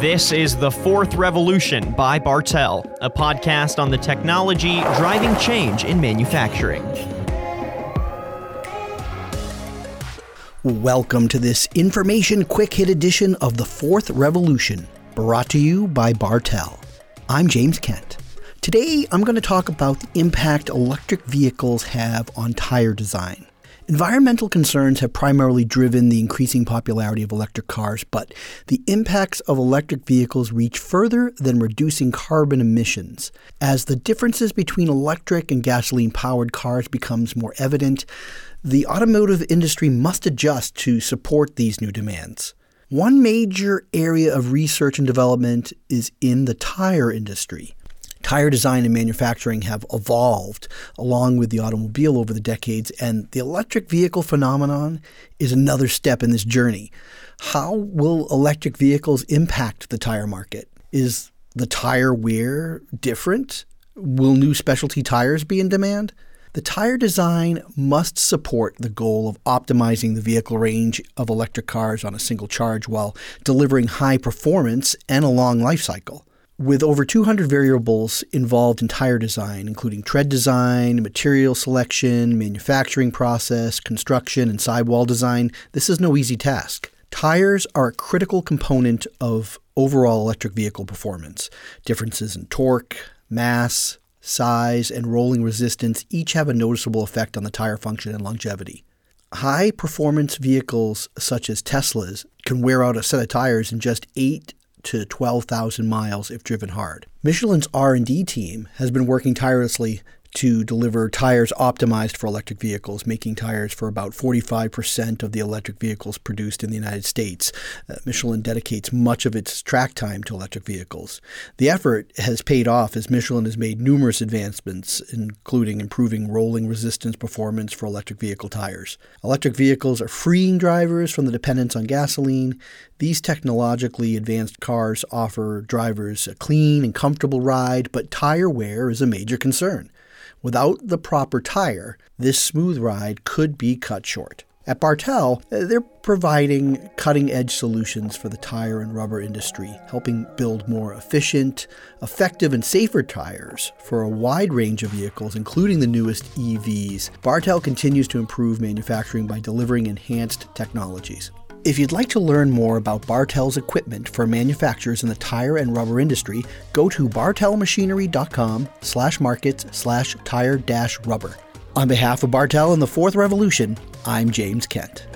This is The Fourth Revolution by Bartell, a podcast on the technology driving change in manufacturing. Welcome to this information quick hit edition of The Fourth Revolution, brought to you by Bartell. I'm James Kent. Today, I'm going to talk about the impact electric vehicles have on tire design. Environmental concerns have primarily driven the increasing popularity of electric cars, but the impacts of electric vehicles reach further than reducing carbon emissions. As the differences between electric and gasoline powered cars becomes more evident, the automotive industry must adjust to support these new demands. One major area of research and development is in the tire industry. Tire design and manufacturing have evolved along with the automobile over the decades, and the electric vehicle phenomenon is another step in this journey. How will electric vehicles impact the tire market? Is the tire wear different? Will new specialty tires be in demand? The tire design must support the goal of optimizing the vehicle range of electric cars on a single charge while delivering high performance and a long life cycle. With over 200 variables involved in tire design, including tread design, material selection, manufacturing process, construction, and sidewall design, this is no easy task. Tires are a critical component of overall electric vehicle performance. Differences in torque, mass, size, and rolling resistance each have a noticeable effect on the tire function and longevity. High performance vehicles such as Teslas can wear out a set of tires in just 8 to 12,000 miles if driven hard. Michelin's R&D team has been working tirelessly to deliver tires optimized for electric vehicles, making tires for about 45% of the electric vehicles produced in the United States. Uh, Michelin dedicates much of its track time to electric vehicles. The effort has paid off as Michelin has made numerous advancements, including improving rolling resistance performance for electric vehicle tires. Electric vehicles are freeing drivers from the dependence on gasoline. These technologically advanced cars offer drivers a clean and comfortable ride, but tire wear is a major concern. Without the proper tire, this smooth ride could be cut short. At Bartell, they're providing cutting edge solutions for the tire and rubber industry, helping build more efficient, effective, and safer tires for a wide range of vehicles, including the newest EVs. Bartell continues to improve manufacturing by delivering enhanced technologies. If you'd like to learn more about Bartell's equipment for manufacturers in the tire and rubber industry, go to bartellmachinery.com slash markets slash tire dash rubber. On behalf of Bartell and the Fourth Revolution, I'm James Kent.